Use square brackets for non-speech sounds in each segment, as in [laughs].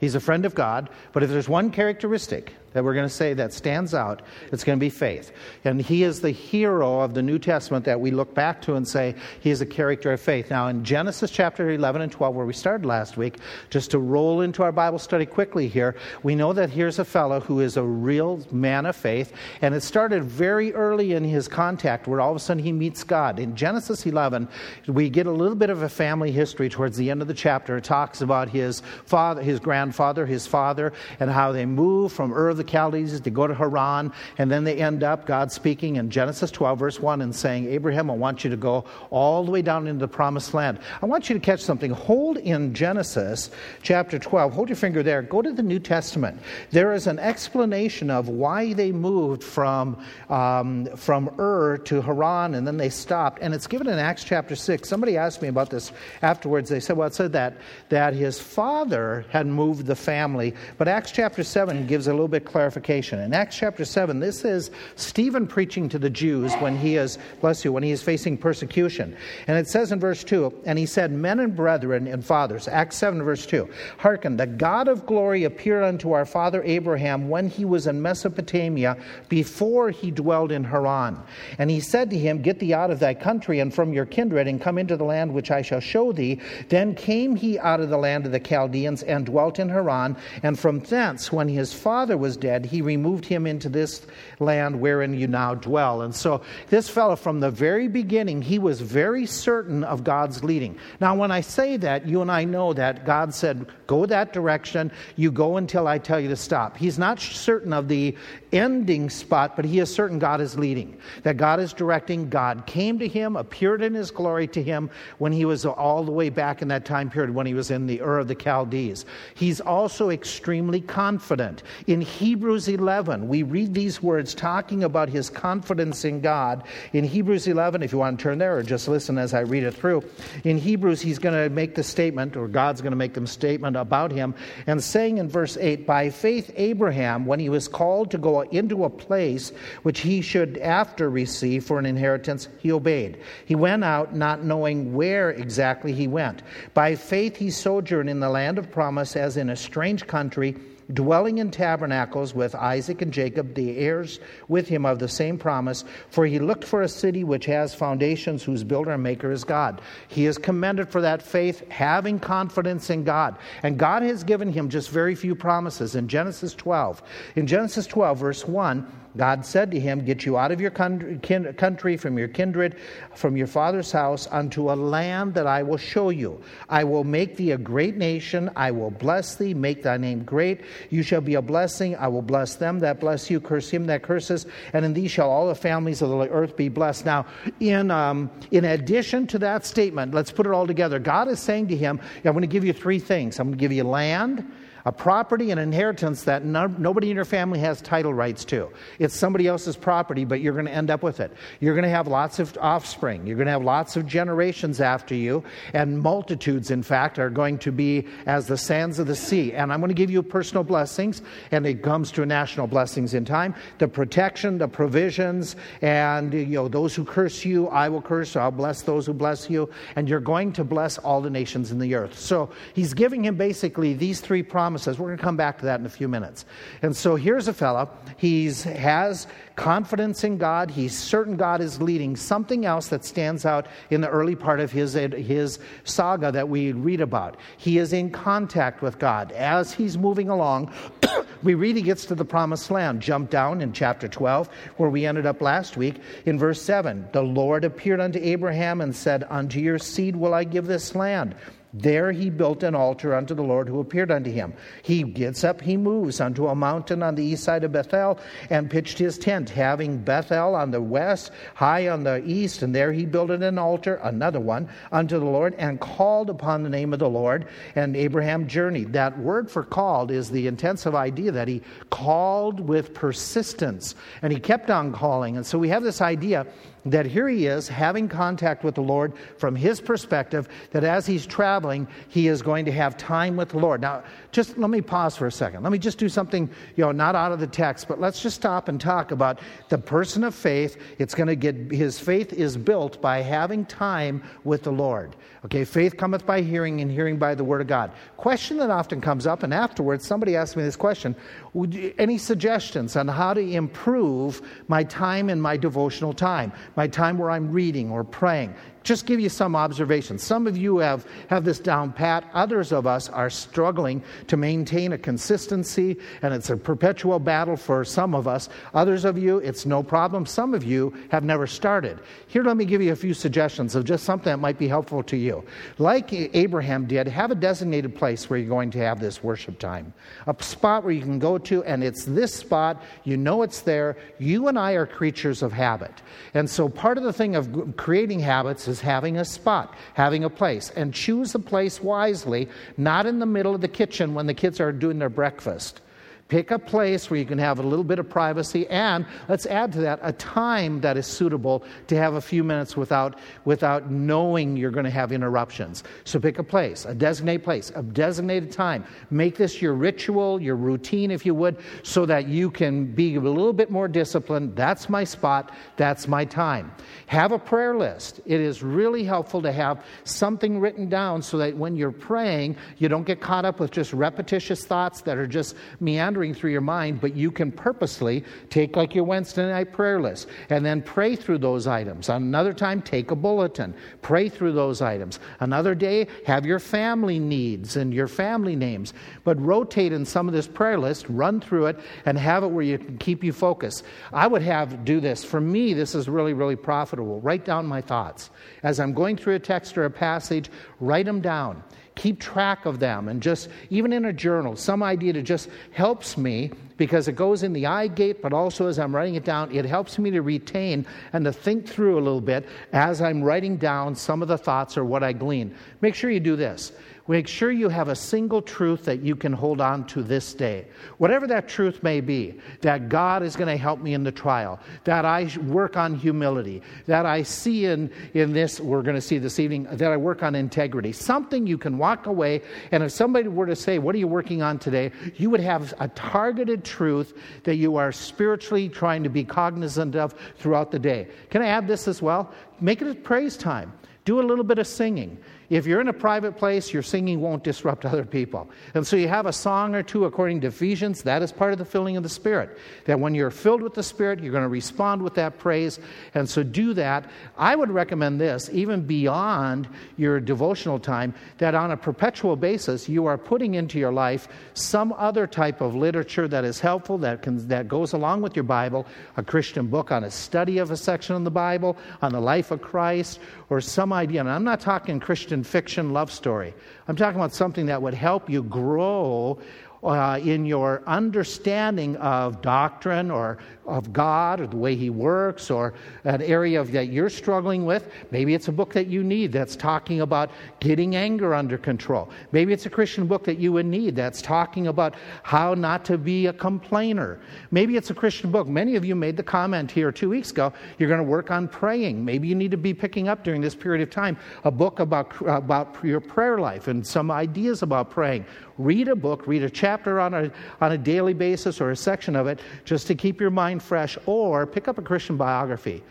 He's a friend of God. But if there's one characteristic that we're going to say that stands out, it's going to be faith. And he is the hero of the New Testament that we look back to and say he is a character of faith. Now, in Genesis chapter 11 and 12, where we started last week, just to roll into our Bible study quickly here, we know that here's a fellow who is a real man of faith. And it started very early in his contact where all of a sudden he meets God. In Genesis 11, we get a little bit of a family history towards the end of the chapter. It talks about his father, his grandfather, his father, and how they move from Ur of the Chaldees to go to Haran, and then they end up, God speaking in Genesis 12, verse 1, and saying, Abraham, I want you to go all the way down into the promised land. I want you to catch something. Hold in Genesis chapter 12, hold your finger there, go to the New Testament. There is an explanation of why they moved from, um, from Ur to Haran, and then they stopped, and it's given in Acts chapter 6. Somebody asked me about this afterwards. They said, well, it said that, that his father had moved the family, but Acts chapter 7 gives a little bit clarification. In Acts chapter 7, this is Stephen preaching to the Jews when he is, bless you, when he is facing persecution. And it says in verse 2, and he said, Men and brethren and fathers, Acts 7, verse 2, hearken, the God of glory appeared unto our father Abraham when he was in Mesopotamia before he dwelled in Haran. And he said to him, Get thee out of thy country and from your kindred and come into the land which I shall show thee. Then came he out of the land of the Chaldeans and dwelt in Haran. And from thence, when his father was dead, he removed him into this land wherein you now dwell. And so this fellow, from the very beginning, he was very certain of God's leading. Now, when I say that, you and I know that God said, Go that direction, you go until I tell you to stop. He's not certain of the ending spot, but he is certain God is leading, that God is directing. God came to him, appeared in his glory to him when he was all the way back in that time period when he was in the Ur of the Chaldees. He's also extremely confident. In Hebrews 11, we read these words talking about his confidence in God. In Hebrews 11, if you want to turn there or just listen as I read it through, in Hebrews, he's going to make the statement, or God's going to make the statement about him, and saying in verse 8, By faith, Abraham, when he was called to go into a place which he should after receive for an inheritance, he obeyed. He went out not knowing where exactly he went. By faith, he sojourned in the land of promise as in a strange country dwelling in tabernacles with Isaac and Jacob, the heirs with him of the same promise. For he looked for a city which has foundations, whose builder and maker is God. He is commended for that faith, having confidence in God. And God has given him just very few promises. In Genesis 12, in Genesis 12, verse 1, God said to him, Get you out of your country, from your kindred, from your father's house, unto a land that I will show you. I will make thee a great nation. I will bless thee, make thy name great. You shall be a blessing. I will bless them that bless you, curse him that curses, and in thee shall all the families of the earth be blessed. Now, in, um, in addition to that statement, let's put it all together. God is saying to him, I'm going to give you three things I'm going to give you land a property and inheritance that no, nobody in your family has title rights to. It's somebody else's property, but you're going to end up with it. You're going to have lots of offspring. You're going to have lots of generations after you, and multitudes, in fact, are going to be as the sands of the sea. And I'm going to give you personal blessings, and it comes to national blessings in time. The protection, the provisions, and you know those who curse you, I will curse. I'll bless those who bless you, and you're going to bless all the nations in the earth. So he's giving him basically these three promises promises. We're going to come back to that in a few minutes. And so here's a fellow. He has confidence in God. He's certain God is leading. Something else that stands out in the early part of his, his saga that we read about. He is in contact with God. As he's moving along, [coughs] we read he gets to the promised land. Jump down in chapter 12, where we ended up last week, in verse 7. The Lord appeared unto Abraham and said, Unto your seed will I give this land. There he built an altar unto the Lord who appeared unto him. He gets up, he moves unto a mountain on the east side of Bethel and pitched his tent, having Bethel on the west, Hai on the east, and there he builded an altar, another one, unto the Lord, and called upon the name of the Lord. And Abraham journeyed. That word for called is the intensive idea that he called with persistence, and he kept on calling. And so we have this idea that here he is having contact with the Lord from his perspective, that as he's traveling, he is going to have time with the Lord. Now, just let me pause for a second. Let me just do something, you know, not out of the text, but let's just stop and talk about the person of faith. It's going to get, his faith is built by having time with the Lord. Okay, faith cometh by hearing, and hearing by the word of God. Question that often comes up, and afterwards somebody asked me this question would Any suggestions on how to improve my time in my devotional time, my time where I'm reading or praying? Just give you some observations. Some of you have, have this down pat. Others of us are struggling to maintain a consistency, and it's a perpetual battle for some of us. Others of you, it's no problem. Some of you have never started. Here, let me give you a few suggestions of just something that might be helpful to you. Like Abraham did, have a designated place where you're going to have this worship time, a spot where you can go to, and it's this spot. You know it's there. You and I are creatures of habit. And so, part of the thing of creating habits is having a spot, having a place. And choose a place wisely, not in the middle of the kitchen when the kids are doing their breakfast. Pick a place where you can have a little bit of privacy, and let's add to that a time that is suitable to have a few minutes without, without knowing you're going to have interruptions. So pick a place, a designated place, a designated time. Make this your ritual, your routine, if you would, so that you can be a little bit more disciplined. That's my spot, that's my time. Have a prayer list. It is really helpful to have something written down so that when you're praying, you don't get caught up with just repetitious thoughts that are just meandering wandering through your mind, but you can purposely take like your Wednesday night prayer list and then pray through those items. Another time, take a bulletin, pray through those items. Another day, have your family needs and your family names, but rotate in some of this prayer list, run through it, and have it where you can keep you focused. I would have do this. For me, this is really, really profitable. Write down my thoughts. As I'm going through a text or a passage, write them down keep track of them and just even in a journal some idea that just helps me because it goes in the eye gate but also as i'm writing it down it helps me to retain and to think through a little bit as i'm writing down some of the thoughts or what i glean make sure you do this Make sure you have a single truth that you can hold on to this day. Whatever that truth may be, that God is going to help me in the trial, that I work on humility, that I see in, in this, we're going to see this evening, that I work on integrity. Something you can walk away, and if somebody were to say, What are you working on today? you would have a targeted truth that you are spiritually trying to be cognizant of throughout the day. Can I add this as well? Make it a praise time. Do a little bit of singing. If you're in a private place, your singing won't disrupt other people. And so you have a song or two according to Ephesians. That is part of the filling of the Spirit. That when you're filled with the Spirit, you're going to respond with that praise. And so do that. I would recommend this, even beyond your devotional time, that on a perpetual basis, you are putting into your life some other type of literature that is helpful, that, can, that goes along with your Bible, a Christian book on a study of a section of the Bible, on the life of Christ, or some idea. And I'm not talking Christian fiction love story. I'm talking about something that would help you grow uh, in your understanding of doctrine or of God or the way He works or an area of, that you're struggling with. Maybe it's a book that you need that's talking about getting anger under control. Maybe it's a Christian book that you would need that's talking about how not to be a complainer. Maybe it's a Christian book. Many of you made the comment here two weeks ago you're going to work on praying. Maybe you need to be picking up during this period of time a book about, about your prayer life and some ideas about praying. Read a book, read a chapter on a, on a daily basis or a section of it just to keep your mind fresh, or pick up a Christian biography.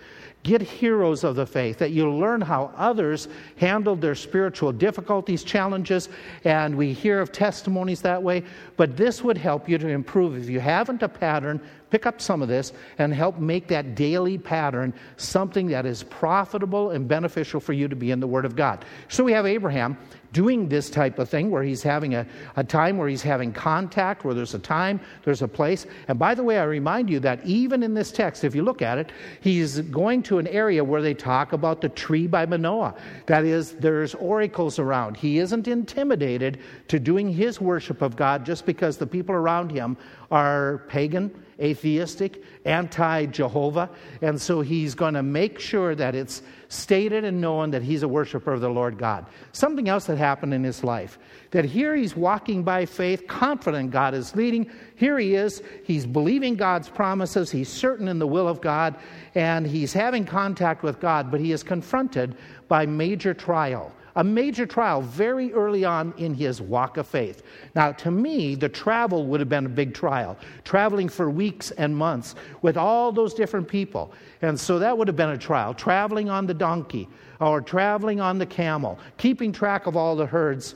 Get heroes of the faith that you'll learn how others handled their spiritual difficulties, challenges, and we hear of testimonies that way. But this would help you to improve. If you haven't a pattern, pick up some of this and help make that daily pattern something that is profitable and beneficial for you to be in the Word of God. So we have Abraham doing this type of thing where he's having a, a time where he's having contact, where there's a time, there's a place. And by the way, I remind you that even in this text, if you look at it, he's going to an area where they talk about the tree by Manoah. That is, there's oracles around. He isn't intimidated to doing his worship of God just because the people around him are pagan atheistic, anti Jehovah. And so he's going to make sure that it's stated and known that he's a worshiper of the Lord God. Something else that happened in his life that here he's walking by faith, confident God is leading. Here he is, he's believing God's promises, he's certain in the will of God, and he's having contact with God, but he is confronted by major trial a major trial very early on in his walk of faith. Now, to me, the travel would have been a big trial, traveling for weeks and months with all those different people. And so that would have been a trial, traveling on the donkey or traveling on the camel, keeping track of all the herds.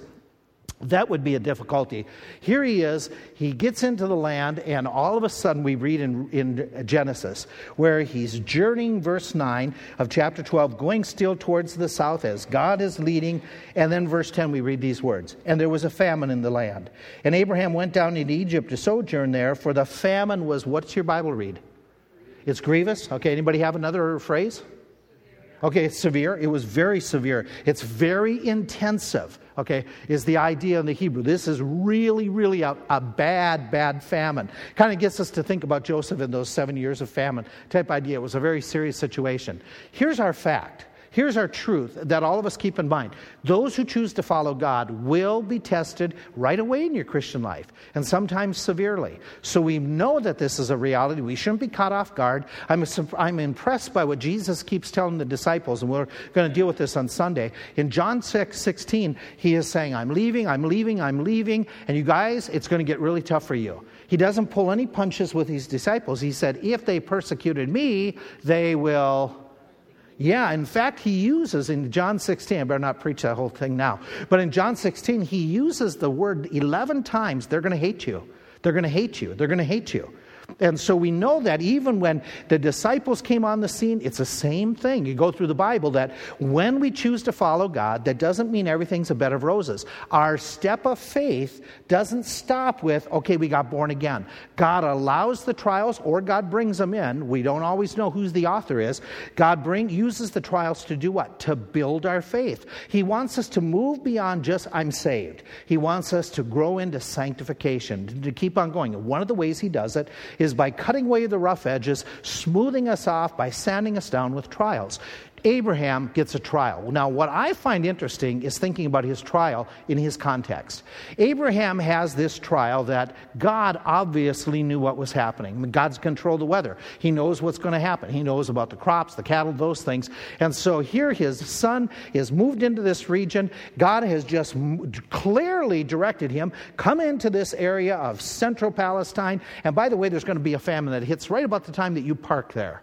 That would be a difficulty. Here he is, he gets into the land, and all of a sudden we read in, in Genesis where he's journeying, verse 9 of chapter 12, going still towards the south as God is leading. And then verse 10, we read these words And there was a famine in the land. And Abraham went down into Egypt to sojourn there, for the famine was, what's your Bible read? It's grievous. Okay, anybody have another phrase? Okay, it's severe. It was very severe. It's very intensive okay, is the idea in the Hebrew. This is really, really a, a bad, bad famine. Kind of gets us to think about Joseph in those seven years of famine type idea. It was a very serious situation. Here's our fact Here's our truth that all of us keep in mind. Those who choose to follow God will be tested right away in your Christian life, and sometimes severely. So we know that this is a reality. We shouldn't be caught off guard. I'm, I'm impressed by what Jesus keeps telling the disciples, and we're going to deal with this on Sunday. In John 6 16, he is saying, I'm leaving, I'm leaving, I'm leaving, and you guys, it's going to get really tough for you. He doesn't pull any punches with his disciples. He said, If they persecuted me, they will yeah, in fact, he uses in John 16, I better not preach that whole thing now, but in John 16, he uses the word 11 times they're going to hate you. They're going to hate you. They're going to hate you. And so we know that even when the disciples came on the scene, it's the same thing. You go through the Bible that when we choose to follow God, that doesn't mean everything's a bed of roses. Our step of faith doesn't stop with, okay, we got born again. God allows the trials or God brings them in. We don't always know who the author is. God bring, uses the trials to do what? To build our faith. He wants us to move beyond just, I'm saved. He wants us to grow into sanctification, to keep on going. And one of the ways He does it is by cutting away the rough edges, smoothing us off, by sanding us down with trials. Abraham gets a trial. Now, what I find interesting is thinking about his trial in his context. Abraham has this trial that God obviously knew what was happening. God's controlled the weather. He knows what's going to happen. He knows about the crops, the cattle, those things. And so here his son is moved into this region. God has just clearly directed him come into this area of central Palestine. And by the way, there's going to be a famine that hits right about the time that you park there.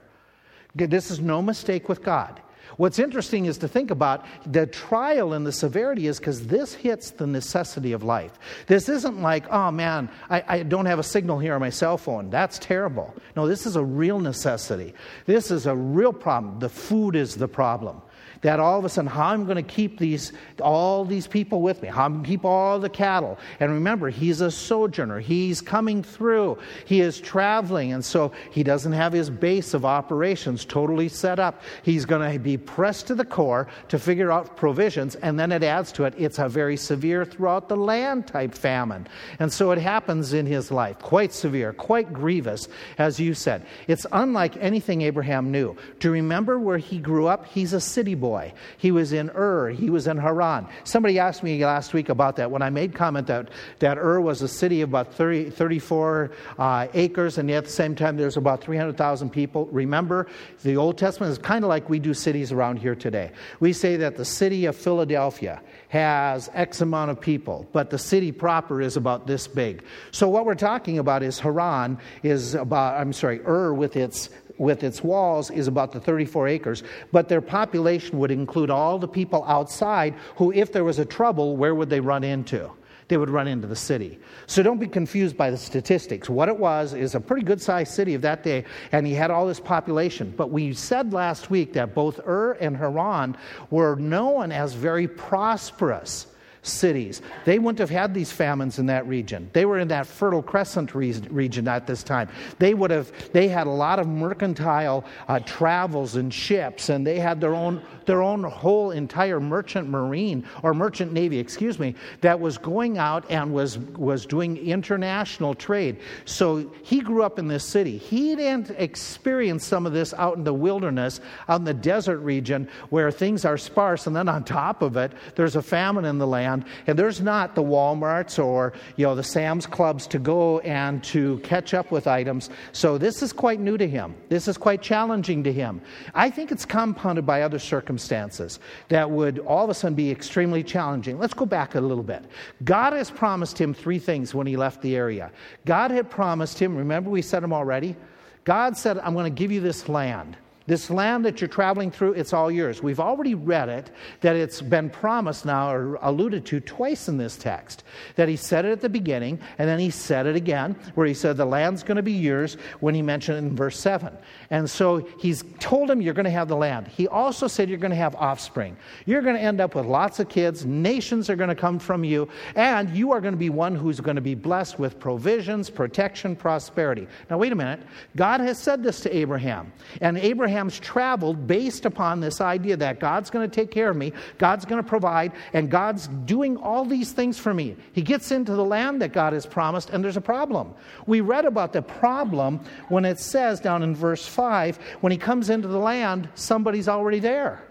This is no mistake with God. What's interesting is to think about the trial and the severity is because this hits the necessity of life. This isn't like, oh man, I, I, don't have a signal here on my cell phone. That's terrible. No, this is a real necessity. This is a real problem. The food is the problem that all of a sudden, how I'm going to keep these, all these people with me, how I'm going to keep all the cattle. And remember, he's a sojourner. He's coming through. He is traveling. And so he doesn't have his base of operations totally set up. He's going to be pressed to the core to figure out provisions. And then it adds to it, it's a very severe throughout the land type famine. And so it happens in his life, quite severe, quite grievous, as you said. It's unlike anything Abraham knew. To remember where he grew up, he's a city boy boy. He was in Ur, he was in Haran. Somebody asked me last week about that when I made comment that, that Ur was a city of about 30, 34 uh, acres, and yet at the same time there's about 300,000 people. Remember, the Old Testament is kind of like we do cities around here today. We say that the city of Philadelphia has X amount of people, but the city proper is about this big. So what we're talking about is Haran is about, I'm sorry, Ur with its with its walls is about the 34 acres, but their population would include all the people outside who, if there was a trouble, where would they run into? They would run into the city. So don't be confused by the statistics. What it was is a pretty good sized city of that day, and he had all this population. But we said last week that both Ur and Haran were known as very prosperous. Cities. They wouldn't have had these famines in that region. They were in that Fertile Crescent region at this time. They would have. They had a lot of mercantile uh, travels and ships, and they had their own their own whole entire merchant marine or merchant navy, excuse me, that was going out and was was doing international trade. So he grew up in this city. He didn't experience some of this out in the wilderness, out in the desert region where things are sparse, and then on top of it, there's a famine in the land, and there's not the Walmarts or you know the Sam's Clubs to go and to catch up with items. So this is quite new to him. This is quite challenging to him. I think it's compounded by other circumstances that would all of a sudden be extremely challenging. Let's go back a little bit. God has promised him three things when he left the area. God had promised him, remember we said them already? God said, I'm going to give you this land. This land that you're traveling through, it's all yours. We've already read it, that it's been promised now or alluded to twice in this text. That he said it at the beginning, and then he said it again, where he said the land's going to be yours when he mentioned it in verse 7. And so he's told him you're going to have the land. He also said you're going to have offspring. You're going to end up with lots of kids. Nations are going to come from you, and you are going to be one who's going to be blessed with provisions, protection, prosperity. Now, wait a minute. God has said this to Abraham, and Abraham Abraham's traveled based upon this idea that God's going to take care of me, God's going to provide, and God's doing all these things for me. He gets into the land that God has promised, and there's a problem. We read about the problem when it says down in verse 5 when he comes into the land, somebody's already there.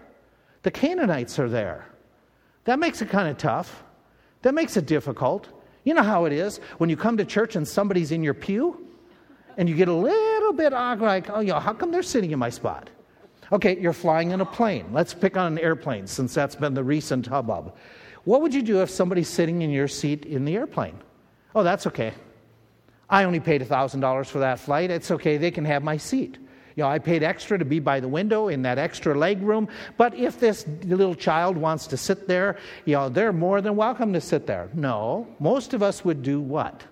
The Canaanites are there. That makes it kind of tough. That makes it difficult. You know how it is when you come to church and somebody's in your pew? And you get a little bit awkward, like, oh, know, how come they're sitting in my spot? Okay, you're flying in a plane. Let's pick on an airplane since that's been the recent hubbub. What would you do if somebody's sitting in your seat in the airplane? Oh, that's okay. I only paid $1,000 for that flight. It's okay, they can have my seat. You know, I paid extra to be by the window in that extra leg room. But if this little child wants to sit there, you know, they're more than welcome to sit there. No, most of us would do what?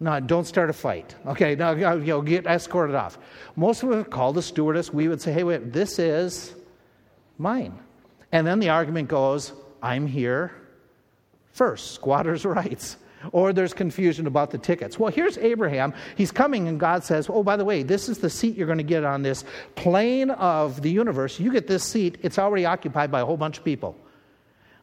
No, don't start a fight. Okay, now you know, get escorted off. Most of us call the stewardess. We would say, hey, wait, this is mine. And then the argument goes, I'm here first, squatter's [laughs] rights. Or there's confusion about the tickets. Well, here's Abraham. He's coming, and God says, Oh, by the way, this is the seat you're going to get on this plane of the universe. You get this seat, it's already occupied by a whole bunch of people.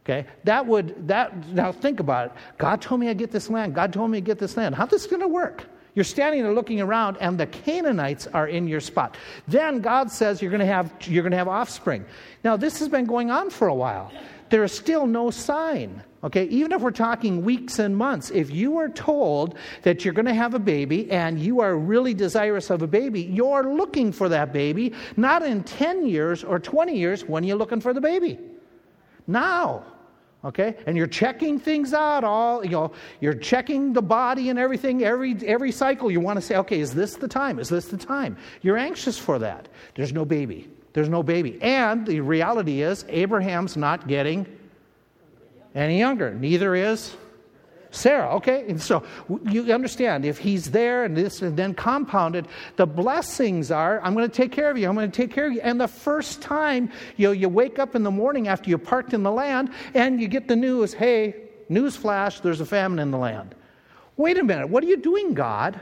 Okay, that would that now think about it. God told me I get this land. God told me to get this land. How's this going to work? You're standing there looking around, and the Canaanites are in your spot. Then God says you're going to have you're going to have offspring. Now this has been going on for a while. There is still no sign. Okay, even if we're talking weeks and months, if you are told that you're going to have a baby and you are really desirous of a baby, you're looking for that baby, not in 10 years or 20 years when are you're looking for the baby. Now okay? And you're checking things out all you know you're checking the body and everything every every cycle. You want to say okay is this the time? Is this the time? You're anxious for that. There's no baby. There's no baby. And the reality is abraham's not getting any younger. Neither is Sarah, okay? And so you understand, if he's there and this and then compounded, the blessings are I'm going to take care of you, I'm going to take care of you. And the first time you, know, you wake up in the morning after you parked in the land and you get the news hey, newsflash, there's a famine in the land. Wait a minute, what are you doing, God?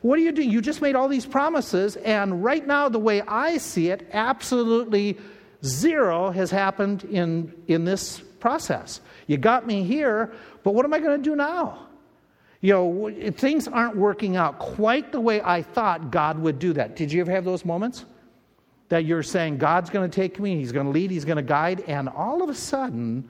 What do you do? You just made all these promises, and right now, the way I see it, absolutely zero has happened in, in this process. You got me here, but what am I going to do now? You know, things aren't working out quite the way I thought God would do that. Did you ever have those moments? That you're saying, God's going to take me, He's going to lead, He's going to guide, and all of a sudden,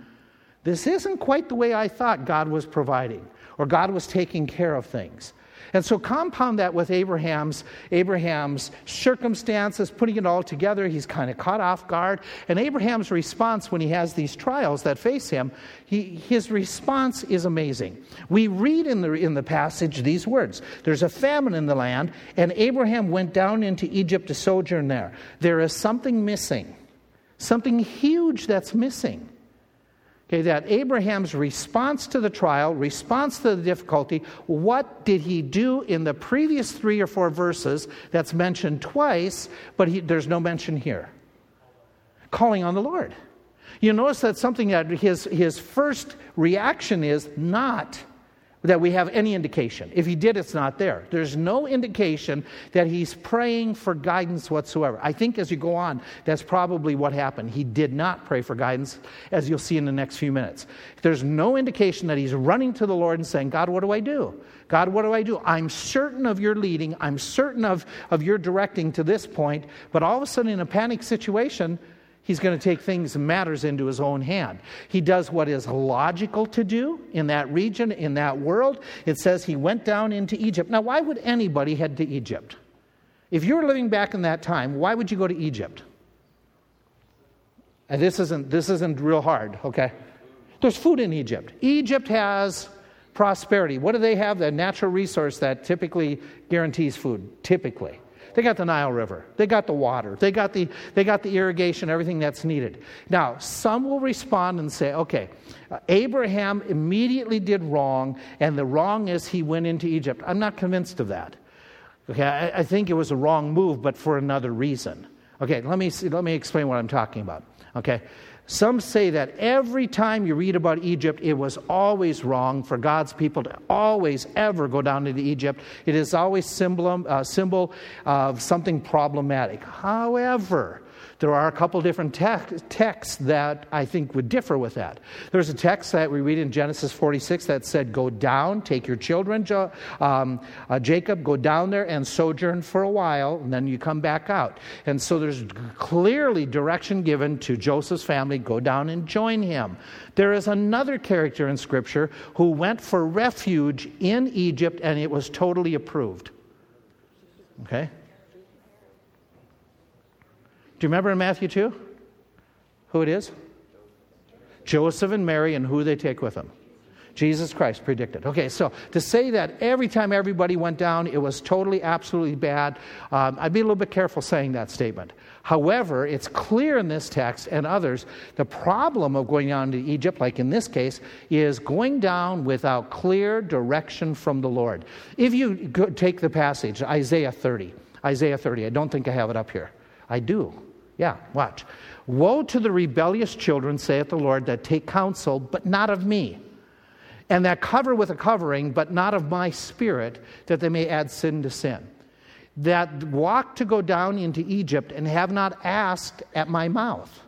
this isn't quite the way I thought God was providing or God was taking care of things. And so compound that with Abraham's Abraham's circumstances, putting it all together, he's kind of caught off guard. And Abraham's response when he has these trials that face him, he, his response is amazing. We read in the in the passage these words: "There's a famine in the land, and Abraham went down into Egypt to sojourn there." There is something missing, something huge that's missing. Okay, that Abraham's response to the trial, response to the difficulty, what did he do in the previous three or four verses that's mentioned twice, but he, there's no mention here? Calling on the Lord. You notice that something that his, his first reaction is not that we have any indication. If he did, it's not there. There's no indication that he's praying for guidance whatsoever. I think as you go on, that's probably what happened. He did not pray for guidance, as you'll see in the next few minutes. There's no indication that he's running to the Lord and saying, God, what do I do? God, what do I do? I'm certain of your leading, I'm certain of, of your directing to this point, but all of a sudden, in a panic situation, He's going to take things and matters into his own hand. He does what is logical to do in that region, in that world. It says he went down into Egypt. Now, why would anybody head to Egypt? If you were living back in that time, why would you go to Egypt? And this isn't, this isn't real hard, okay? There's food in Egypt. Egypt has prosperity. What do they have? The natural resource that typically guarantees food, typically. They got the Nile River. They got the water. They got the, they got the irrigation, everything that's needed. Now, some will respond and say, okay, uh, Abraham immediately did wrong, and the wrong is he went into Egypt. I'm not convinced of that. Okay, I, I think it was a wrong move, but for another reason. Okay, let me, see, let me explain what I'm talking about. Okay, some say that every time you read about Egypt, it was always wrong for God's people to always ever go down into Egypt. It is always symbol, uh, symbol of something problematic. However, there are a couple different te- texts that I think would differ with that. There's a text that we read in Genesis 46 that said, Go down, take your children, jo- um, uh, Jacob, go down there and sojourn for a while, and then you come back out. And so there's clearly direction given to Joseph's family go down and join him. There is another character in Scripture who went for refuge in Egypt, and it was totally approved. Okay? Do you remember in Matthew 2 who it is? Joseph and Mary and who they take with them. Jesus Christ predicted. Okay, so to say that every time everybody went down, it was totally, absolutely bad, um, I'd be a little bit careful saying that statement. However, it's clear in this text and others the problem of going down to Egypt, like in this case, is going down without clear direction from the Lord. If you take the passage, Isaiah 30, Isaiah 30, I don't think I have it up here. I do. Yeah, watch. Woe to the rebellious children, saith the Lord, that take counsel, but not of me, and that cover with a covering, but not of my spirit, that they may add sin to sin. That walk to go down into Egypt and have not asked at my mouth.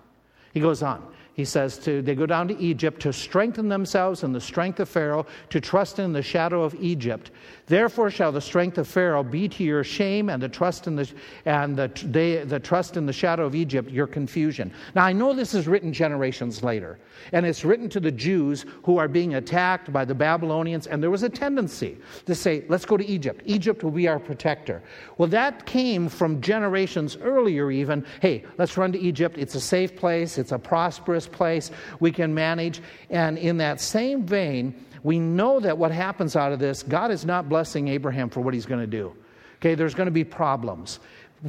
He goes on. He says to, they go down to Egypt to strengthen themselves in the strength of Pharaoh, to trust in the shadow of Egypt. Therefore shall the strength of Pharaoh be to your shame, and the trust in the and the, they, the trust in the shadow of Egypt your confusion. Now I know this is written generations later, and it's written to the Jews who are being attacked by the Babylonians, and there was a tendency to say, "Let's go to Egypt. Egypt will be our protector." Well, that came from generations earlier, even. Hey, let's run to Egypt. It's a safe place. It's a prosperous place. We can manage. And in that same vein we know that what happens out of this, God is not blessing Abraham for what he's going to do. Okay, there's going to be problems.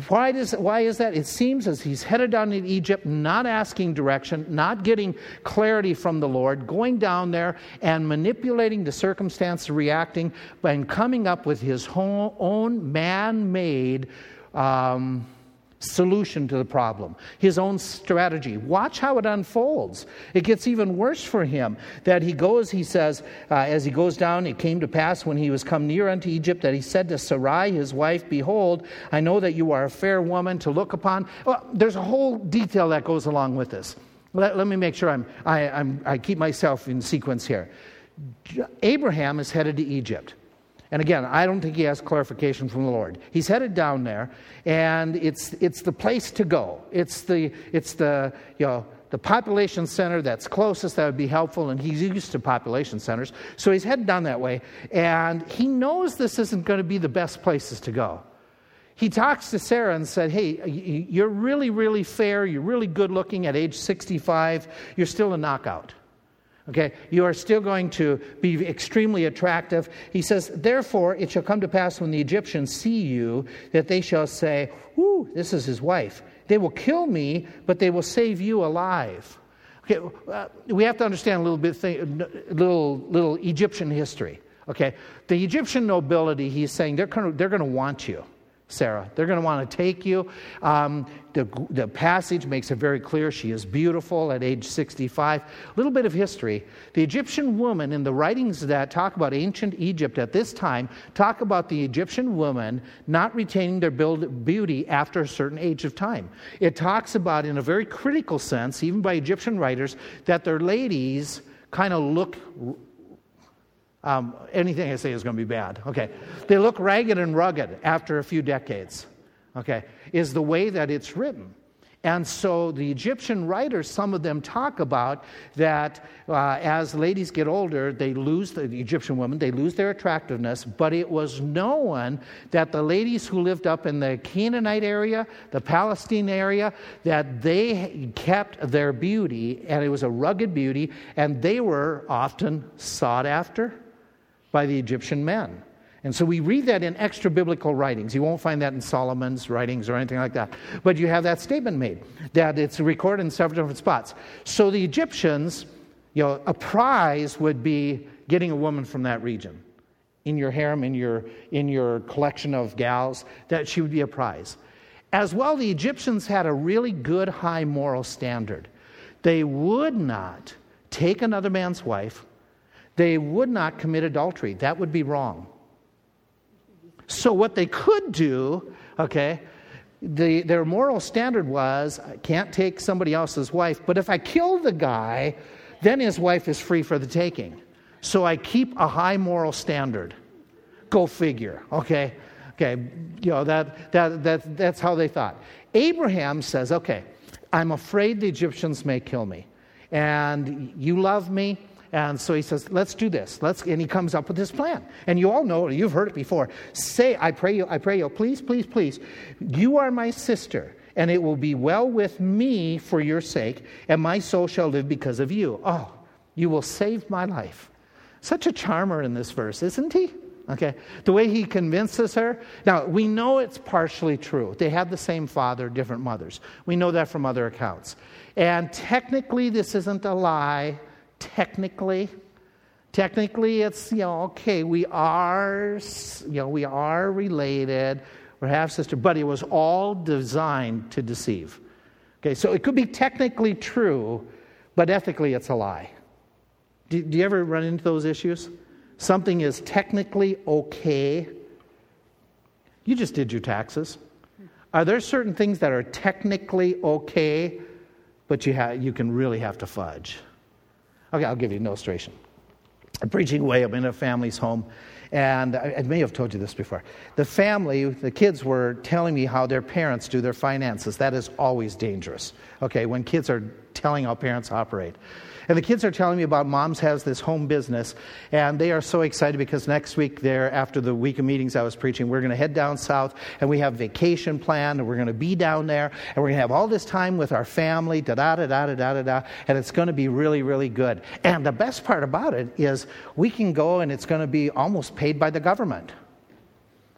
Why, does, why is that? It seems as he's headed down to Egypt, not asking direction, not getting clarity from the Lord, going down there and manipulating the circumstance, reacting, and coming up with his own man made. Um, solution to the problem, his own strategy. Watch how it unfolds. It gets even worse for him. That he goes, he says, uh, as he goes down, it came to pass when he was come near unto Egypt that he said to Sarai, his wife, Behold, I know that you are a fair woman to look upon. Well, there's a whole detail that goes along with this. Let, let me make sure I'm, I, I'm, I keep myself in sequence here. Abraham is headed to Egypt. And again, I don't think he has clarification from the Lord. He's headed down there, and it's, it's the place to go. It's the, it's the, you know, the population center that's closest that would be helpful, and he's used to population centers. So he's headed down that way, and he knows this isn't going to be the best places to go. He talks to Sarah and said, Hey, you're really, really fair. You're really good looking at age 65. You're still a knockout. Okay, you are still going to be extremely attractive. He says, Therefore, it shall come to pass when the Egyptians see you that they shall say, Whoo, this is his wife. They will kill me, but they will save you alive. Okay, uh, we have to understand a little bit, th- little, little Egyptian history. Okay, the Egyptian nobility, he's saying they're, kind of, they're going to want you. Sarah. They're going to want to take you. Um, the, the passage makes it very clear she is beautiful at age 65. A little bit of history. The Egyptian woman, in the writings that talk about ancient Egypt at this time, talk about the Egyptian woman not retaining their build, beauty after a certain age of time. It talks about, in a very critical sense, even by Egyptian writers, that their ladies kind of look um, anything I say is going to be bad. Okay. They look ragged and rugged after a few decades. Okay. Is the way that it's written. And so the Egyptian writers, some of them talk about that uh, as ladies get older, they lose, the, the Egyptian women, they lose their attractiveness. But it was known that the ladies who lived up in the Canaanite area, the Palestine area, that they kept their beauty, and it was a rugged beauty, and they were often sought after by the Egyptian men. And so we read that in extra biblical writings. You won't find that in Solomon's writings or anything like that. But you have that statement made that it's recorded in several different spots. So the Egyptians, you know, a prize would be getting a woman from that region in your harem, in your, in your collection of gals, that she would be a prize. As well, the Egyptians had a really good high moral standard. They would not take another man's wife they would not commit adultery. That would be wrong. So, what they could do, okay, the, their moral standard was I can't take somebody else's wife, but if I kill the guy, then his wife is free for the taking. So I keep a high moral standard. Go figure, okay? Okay, you know, that, that, that, that's how they thought. Abraham says, okay, I'm afraid the Egyptians may kill me. And you love me, and so he says, let's do this. Let's, and he comes up with this plan. And you all know, you've heard it before. Say, I pray you, I pray you, please, please, please, you are my sister, and it will be well with me for your sake, and my soul shall live because of you. Oh, you will save my life. Such a charmer in this verse, isn't he? Okay. The way he convinces her. Now, we know it's partially true. They had the same father, different mothers. We know that from other accounts. And technically, this isn't a lie technically. Technically, it's, you know, okay, we are, you know, we are related, we're half sister, but it was all designed to deceive. Okay, so it could be technically true, but ethically it's a lie. Do, do you ever run into those issues? Something is technically okay. You just did your taxes. Are there certain things that are technically okay, but you, ha- you can really have to fudge? Okay, I'll give you an illustration. I'm preaching away, I'm in a family's home, and I, I may have told you this before. The family, the kids were telling me how their parents do their finances. That is always dangerous, okay, when kids are telling how parents operate. And the kids are telling me about mom's has this home business, and they are so excited because next week, there, after the week of meetings I was preaching, we're going to head down south, and we have vacation planned, and we're going to be down there, and we're going to have all this time with our family, da da da da da da da, and it's going to be really, really good. And the best part about it is we can go, and it's going to be almost paid by the government.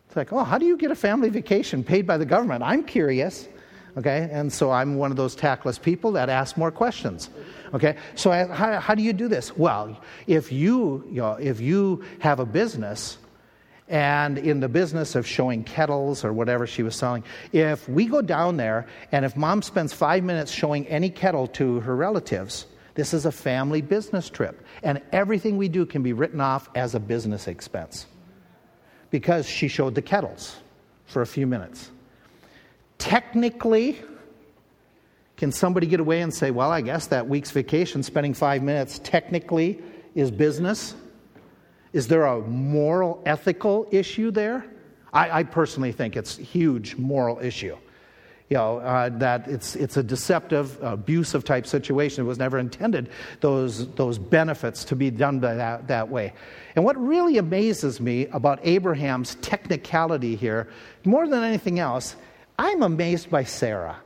It's like, oh, how do you get a family vacation paid by the government? I'm curious. Okay, and so I'm one of those tactless people that ask more questions. Okay, so I, how, how do you do this? Well, if you, you know, if you have a business, and in the business of showing kettles or whatever she was selling, if we go down there and if mom spends five minutes showing any kettle to her relatives, this is a family business trip. And everything we do can be written off as a business expense because she showed the kettles for a few minutes. Technically, can somebody get away and say, well, I guess that week's vacation, spending five minutes, technically is business? Is there a moral, ethical issue there? I, I personally think it's a huge moral issue. You know, uh, that it's, it's a deceptive, abusive type situation. It was never intended, those, those benefits, to be done that, that way. And what really amazes me about Abraham's technicality here, more than anything else, I'm amazed by Sarah.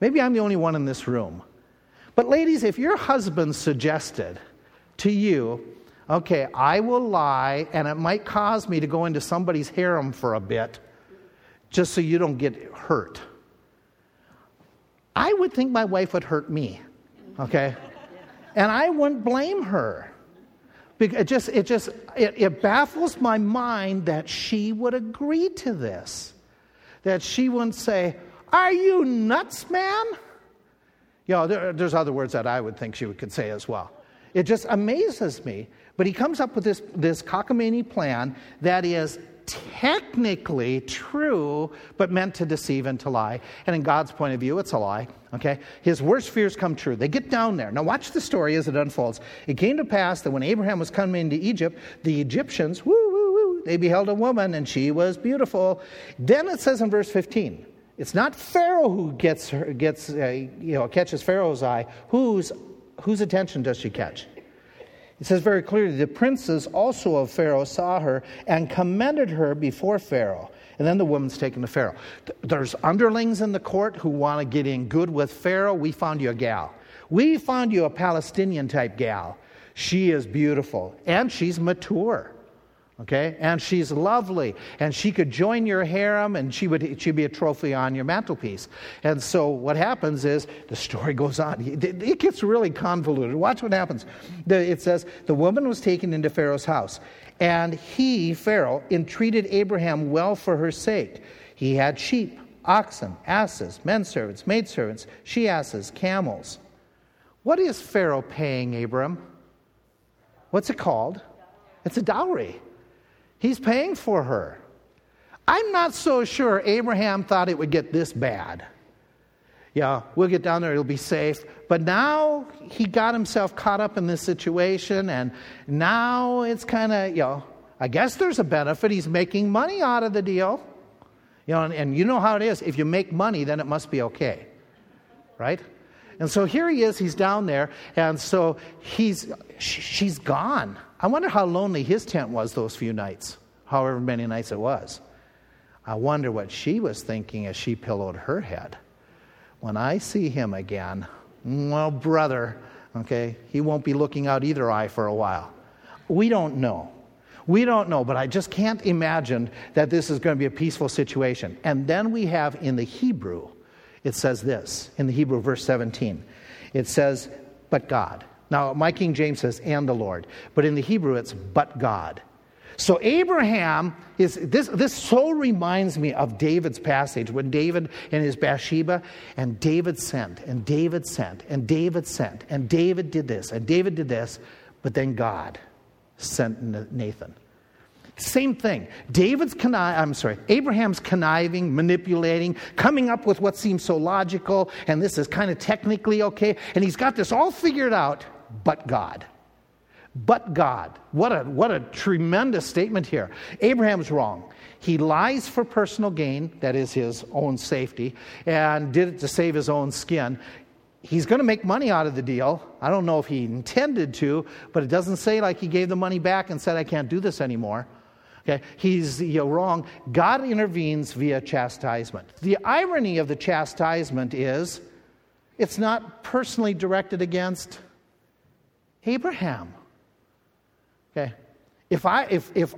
Maybe I'm the only one in this room. But, ladies, if your husband suggested to you, okay, I will lie and it might cause me to go into somebody's harem for a bit just so you don't get hurt, I would think my wife would hurt me, okay? And I wouldn't blame her. It just, it just, it, it baffles my mind that she would agree to this. that she wouldn't say, Are you nuts, man? You know, there, there's other words that I would think she could say as well. It just amazes me. But he comes up with this, this cockamamie plan that is technically true, but meant to deceive and to lie. And in God's point of view, it's a lie. Okay? His worst fears come true. They get down there. Now, watch the story as it unfolds. It came to pass that when Abraham was coming into Egypt, the Egyptians, woo, woo, woo, they beheld a woman, and she was beautiful. Then it says in verse 15, it's not Pharaoh who gets her, gets, uh, you know, catches Pharaoh's eye. Whose, whose attention does she catch? It says very clearly the princes also of Pharaoh saw her and commended her before Pharaoh. And then the woman's taken to Pharaoh. There's underlings in the court who want to get in good with Pharaoh. We found you a gal. We found you a Palestinian type gal. She is beautiful and she's mature okay? And she's lovely. And she could join your harem and she would she'd be a trophy on your mantelpiece. And so what happens is the story [laughs] goes on. It gets really convoluted. Watch what happens. It says the woman was taken into pharaoh's house and he pharaoh entreated abraham well for her sake. He had sheep oxen asses men servants maid servants she asses camels. What is pharaoh paying abram? What's it called? It's a dowry He's paying for her. I'm not so sure Abraham thought it would get this bad. Yeah, we'll get down there, it'll be safe. But now he got himself caught up in this situation, and now it's kind of, you know, I guess there's a benefit. He's making money out of the deal. You know, and, and you know how it is. If you make money, then it must be okay. Right? And so here he is, he's down there, and so he's she's gone. I wonder how lonely his tent was those few nights, however many nights it was. I wonder what she was thinking as she pillowed her head. When I see him again, well, brother, okay, he won't be looking out either eye for a while. We don't know. We don't know, but I just can't imagine that this is going to be a peaceful situation. And then we have in the Hebrew, it says this, in the Hebrew, verse 17, it says, but God. Now, my King James says, and the Lord. But in the Hebrew, it's but God. So Abraham is this this so reminds me of David's passage when David and his Bathsheba and David sent and David sent and David sent and David did this and David did this, but then God sent Nathan. Same thing. David's conniv- I'm sorry, Abraham's conniving, manipulating, coming up with what seems so logical, and this is kind of technically okay, and he's got this all figured out but God. But God. What a, what a tremendous statement here. Abraham's wrong. He lies for personal gain, that is his own safety, and did it to save his own skin. He's going to make money out of the deal. I don't know if he intended to, but it doesn't say like he gave the money back and said, I can't do this anymore. Okay, he's you know, wrong. God intervenes via chastisement. The irony of the chastisement is it's not personally directed against Abraham. Okay. If I, if, if,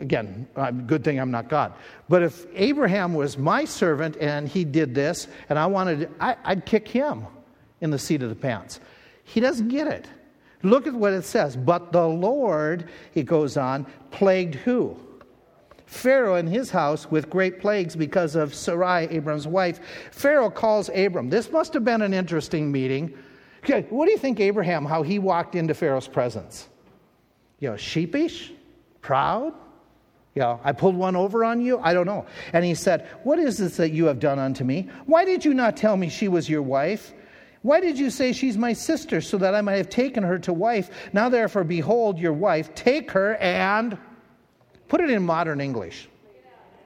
again, uh, good thing I'm not God, but if Abraham was my servant and he did this and I wanted, I, I'd kick him in the seat of the pants. He doesn't get it. Look at what it says. But the Lord, he goes on, plagued who? Pharaoh and his house with great plagues because of Sarai, Abram's wife. Pharaoh calls Abram. This must have been an interesting meeting Okay, what do you think, Abraham, how he walked into Pharaoh's presence? You know, sheepish? Proud? You know, I pulled one over on you? I don't know. And he said, What is this that you have done unto me? Why did you not tell me she was your wife? Why did you say she's my sister so that I might have taken her to wife? Now, therefore, behold your wife. Take her and put it in modern English.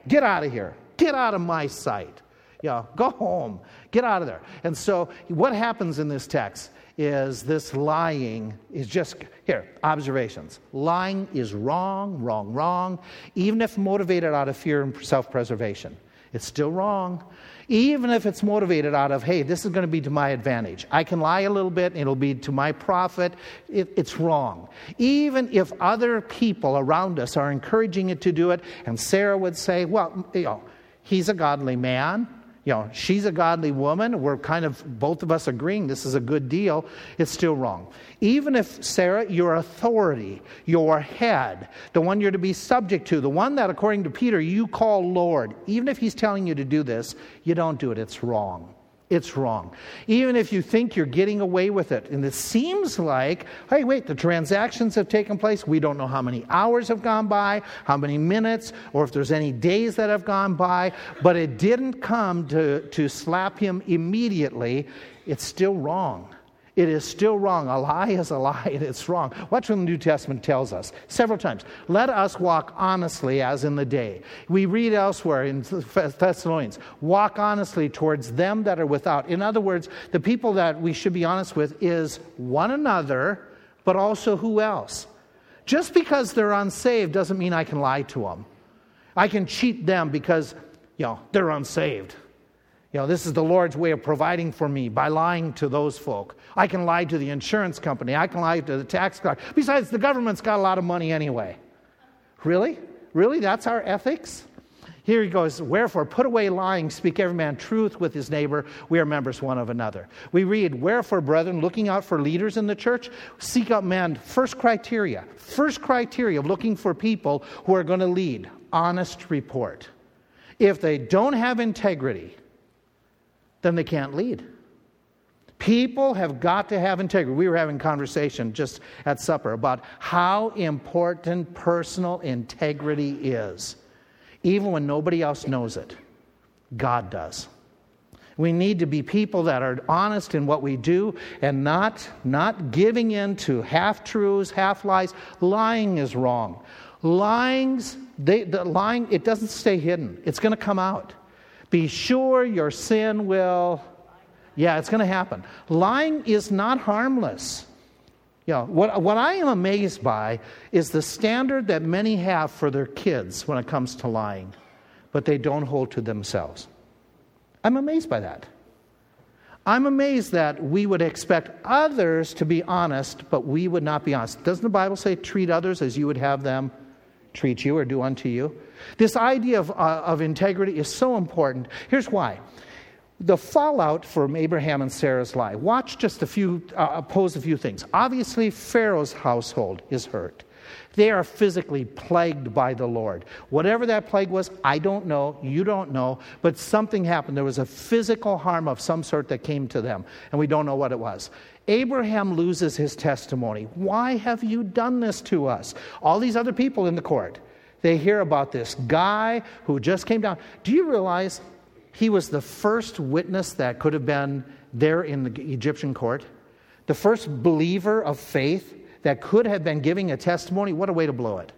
Get out of here. Get out of my sight. Yeah, go home. Get out of there. And so, what happens in this text is this lying is just here, observations. Lying is wrong, wrong, wrong, even if motivated out of fear and self preservation. It's still wrong. Even if it's motivated out of, hey, this is going to be to my advantage. I can lie a little bit, it'll be to my profit. It, it's wrong. Even if other people around us are encouraging it to do it, and Sarah would say, well, you know, he's a godly man you know, she's a godly woman. We're kind of both of us agreeing this is a good deal. It's still wrong. Even if, Sarah, your authority, your head, the one you're to be subject to, the one that, according to Peter, you call Lord, even if he's telling you to do this, you don't do it. It's wrong it's wrong. Even if you think you're getting away with it, and it seems like, hey, wait, the transactions have taken place. We don't know how many hours have gone by, how many minutes, or if there's any days that have gone by, but it didn't come to, to slap him immediately. It's still wrong. It is still wrong. A lie is a lie, [laughs] and it's wrong. Watch what the New Testament tells us several times. Let us walk honestly as in the day. We read elsewhere in Thessalonians, walk honestly towards them that are without. In other words, the people that we should be honest with is one another, but also who else? Just because they're unsaved doesn't mean I can lie to them. I can cheat them because, you know, they're unsaved. You know, this is the Lord's way of providing for me by lying to those folk. I can lie to the insurance company. I can lie to the tax collector. Besides, the government's got a lot of money anyway. Really? Really? That's our ethics? Here he goes, Wherefore, put away lying, speak every man truth with his neighbor. We are members one of another. We read, Wherefore, brethren, looking out for leaders in the church, seek out men. First criteria, first criteria of looking for people who are going to lead honest report. If they don't have integrity, then they can't lead. People have got to have integrity. We were having conversation just at supper about how important personal integrity is, even when nobody else knows it. God does. We need to be people that are honest in what we do and not, not giving in to half truths, half lies. Lying is wrong. Lying's, they, the lying, it doesn't stay hidden. It's going to come out. Be sure your sin will, yeah, it's going to happen. Lying is not harmless. You know, what, what I am amazed by is the standard that many have for their kids when it comes to lying, but they don't hold to themselves. I'm amazed by that. I'm amazed that we would expect others to be honest, but we would not be honest. Doesn't the Bible say, treat others as you would have them treat you or do unto you? This idea of, uh, of integrity is so important. Here's why. The fallout from Abraham and Sarah's lie. Watch just a few, uh, pose a few things. Obviously, Pharaoh's household is hurt. They are physically plagued by the Lord. Whatever that plague was, I don't know, you don't know, but something happened. There was a physical harm of some sort that came to them, and we don't know what it was. Abraham loses his testimony. Why have you done this to us? All these other people in the court, they hear about this guy who just came down. Do you realize he was the first witness that could have been there in the Egyptian court? The first believer of faith that could have been giving a testimony? What a way to blow it.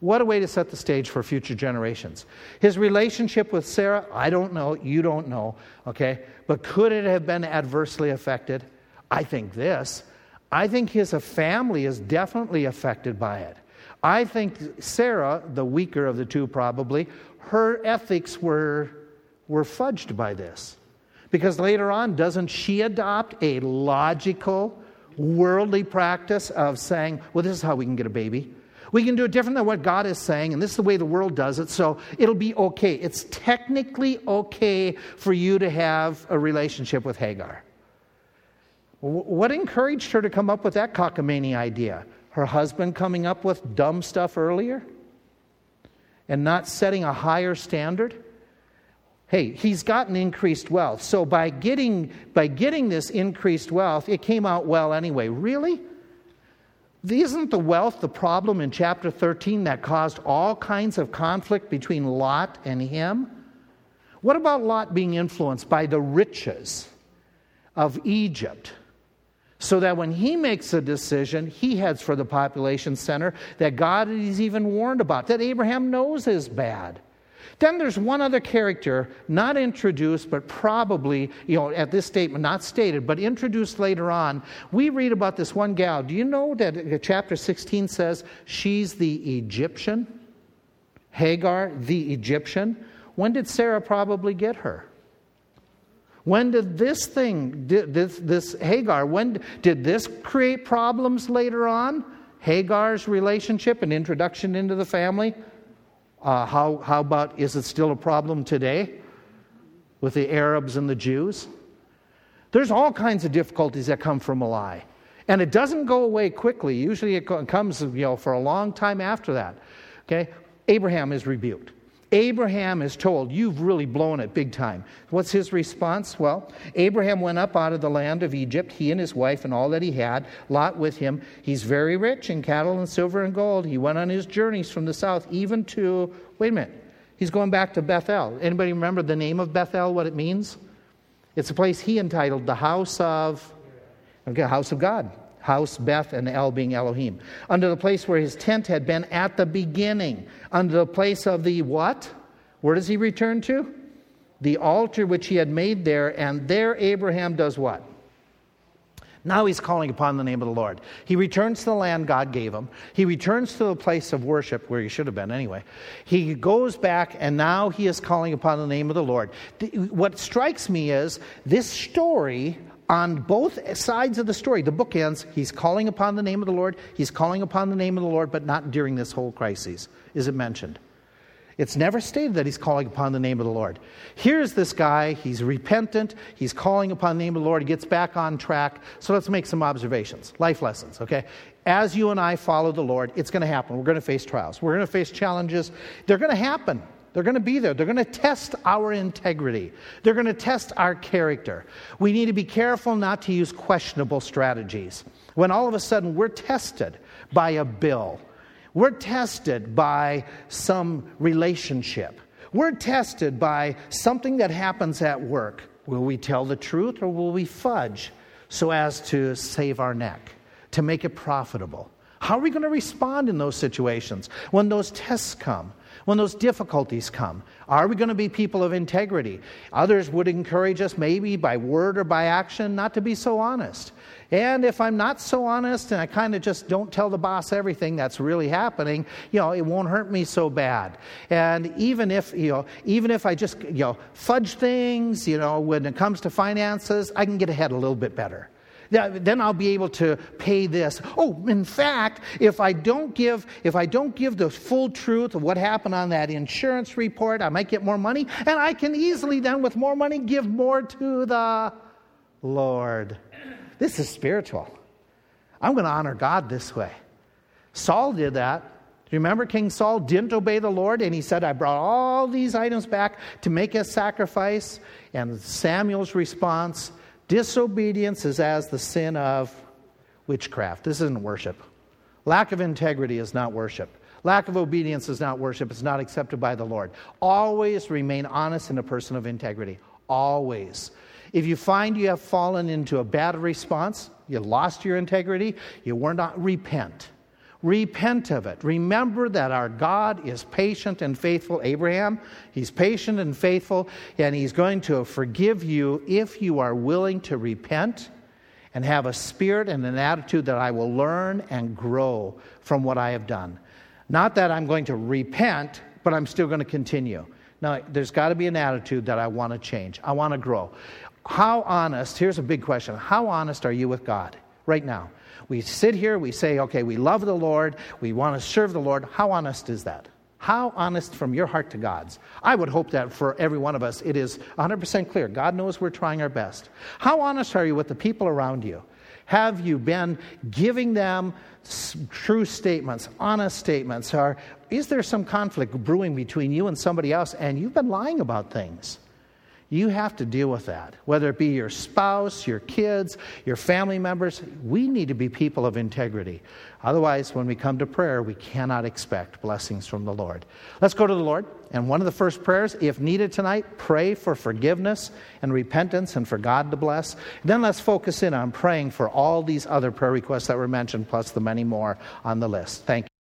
What a way to set the stage for future generations. His relationship with Sarah, I don't know, you don't know, okay? But could it have been adversely affected? I think this. I think his family is definitely affected by it. I think Sarah, the weaker of the two probably, her ethics were, were fudged by this. Because later on, doesn't she adopt a logical, worldly practice of saying, well, this is how we can get a baby? We can do it different than what God is saying, and this is the way the world does it, so it'll be okay. It's technically okay for you to have a relationship with Hagar. What encouraged her to come up with that cockamamie idea? Her husband coming up with dumb stuff earlier? And not setting a higher standard? Hey, he's gotten increased wealth. So by getting, by getting this increased wealth, it came out well anyway. Really? Isn't the wealth the problem in chapter 13 that caused all kinds of conflict between Lot and him? What about Lot being influenced by the riches of Egypt? so that when he makes a decision, he heads for the population center that God is even warned about, that Abraham knows is bad. Then there's one other character, not introduced, but probably, you know, at this statement, not stated, but introduced later on. We read about this one gal. Do you know that uh, chapter 16 says she's the Egyptian? Hagar, the Egyptian? When did Sarah probably get her? When did this thing, this, this Hagar, when did this create problems later on? Hagar's relationship and introduction into the family? Uh, how, how about, is it still a problem today? with the Arabs and the Jews. There's all kinds of difficulties that come from a lie. And it doesn't go away quickly. Usually it comes you know, for a long time after that. Okay? Abraham is rebuked. Abraham is told, You've really blown it big time. What's his response? Well, Abraham went up out of the land of Egypt, he and his wife and all that he had, Lot with him. He's very rich in cattle and silver and gold. He went on his journeys from the south, even to, wait a minute, he's going back to Bethel. Anybody remember the name of Bethel, what it means? It's a place he entitled the house of, okay, house of God. House, Beth, and El being Elohim. Under the place where his tent had been at the beginning. Under the place of the what? Where does he return to? The altar which he had made there, and there Abraham does what? Now he's calling upon the name of the Lord. He returns to the land God gave him. He returns to the place of worship where he should have been anyway. He goes back and now he is calling upon the name of the Lord. What strikes me is this story on both sides of the story, the book ends, he's calling upon the name of the Lord, he's calling upon the name of the Lord, but not during this whole crisis, is it mentioned. It's never stated that he's calling upon the name of the Lord. Here's this guy, he's repentant, he's calling upon the name of the Lord, he gets back on track. So let's make some observations, life lessons, okay? As you and I follow the Lord, it's going to happen. We're going to face trials, we're going to face challenges. They're going to happen. They're going to be there. They're going to test our integrity. They're going to test our character. We need to be careful not to use questionable strategies. When all of a sudden we're tested by a bill, we're tested by some relationship, we're tested by something that happens at work. Will we tell the truth or will we fudge so as to save our neck, to make it profitable? How are we going to respond in those situations when those tests come? When those difficulties come? Are we going to be people of integrity? Others would encourage us, maybe by word or by action, not to be so honest. And if I'm not so honest and I kind of just don't tell the boss everything that's really happening, you know, it won't hurt me so bad. And even if, you know, even if I just, you know, fudge things, you know, when it comes to finances, I can get ahead a little bit better then I'll be able to pay this. Oh, in fact, if I don't give, if I don't give the full truth of what happened on that insurance report, I might get more money, and I can easily then, with more money, give more to the Lord. This is spiritual. I'm going to honor God this way. Saul did that. Do you remember King Saul didn't obey the Lord and he said, I brought all these items back to make a sacrifice? And Samuel's response Disobedience is as the sin of witchcraft. This isn't worship. Lack of integrity is not worship. Lack of obedience is not worship. It's not accepted by the Lord. Always remain honest in a person of integrity. Always. If you find you have fallen into a bad response, you lost your integrity, you were not repent. Repent of it. Remember that our God is patient and faithful. Abraham, he's patient and faithful, and he's going to forgive you if you are willing to repent and have a spirit and an attitude that I will learn and grow from what I have done. Not that I'm going to repent, but I'm still going to continue. Now, there's got to be an attitude that I want to change. I want to grow. How honest, here's a big question how honest are you with God right now? We sit here, we say, okay, we love the Lord, we want to serve the Lord. How honest is that? How honest from your heart to God's? I would hope that for every one of us it is 100% clear. God knows we're trying our best. How honest are you with the people around you? Have you been giving them true statements, honest statements? Or is there some conflict brewing between you and somebody else and you've been lying about things? You have to deal with that, whether it be your spouse, your kids, your family members. We need to be people of integrity. Otherwise, when we come to prayer, we cannot expect blessings from the Lord. Let's go to the Lord. And one of the first prayers, if needed tonight, pray for forgiveness and repentance and for God to bless. Then let's focus in on praying for all these other prayer requests that were mentioned, plus the many more on the list. Thank you.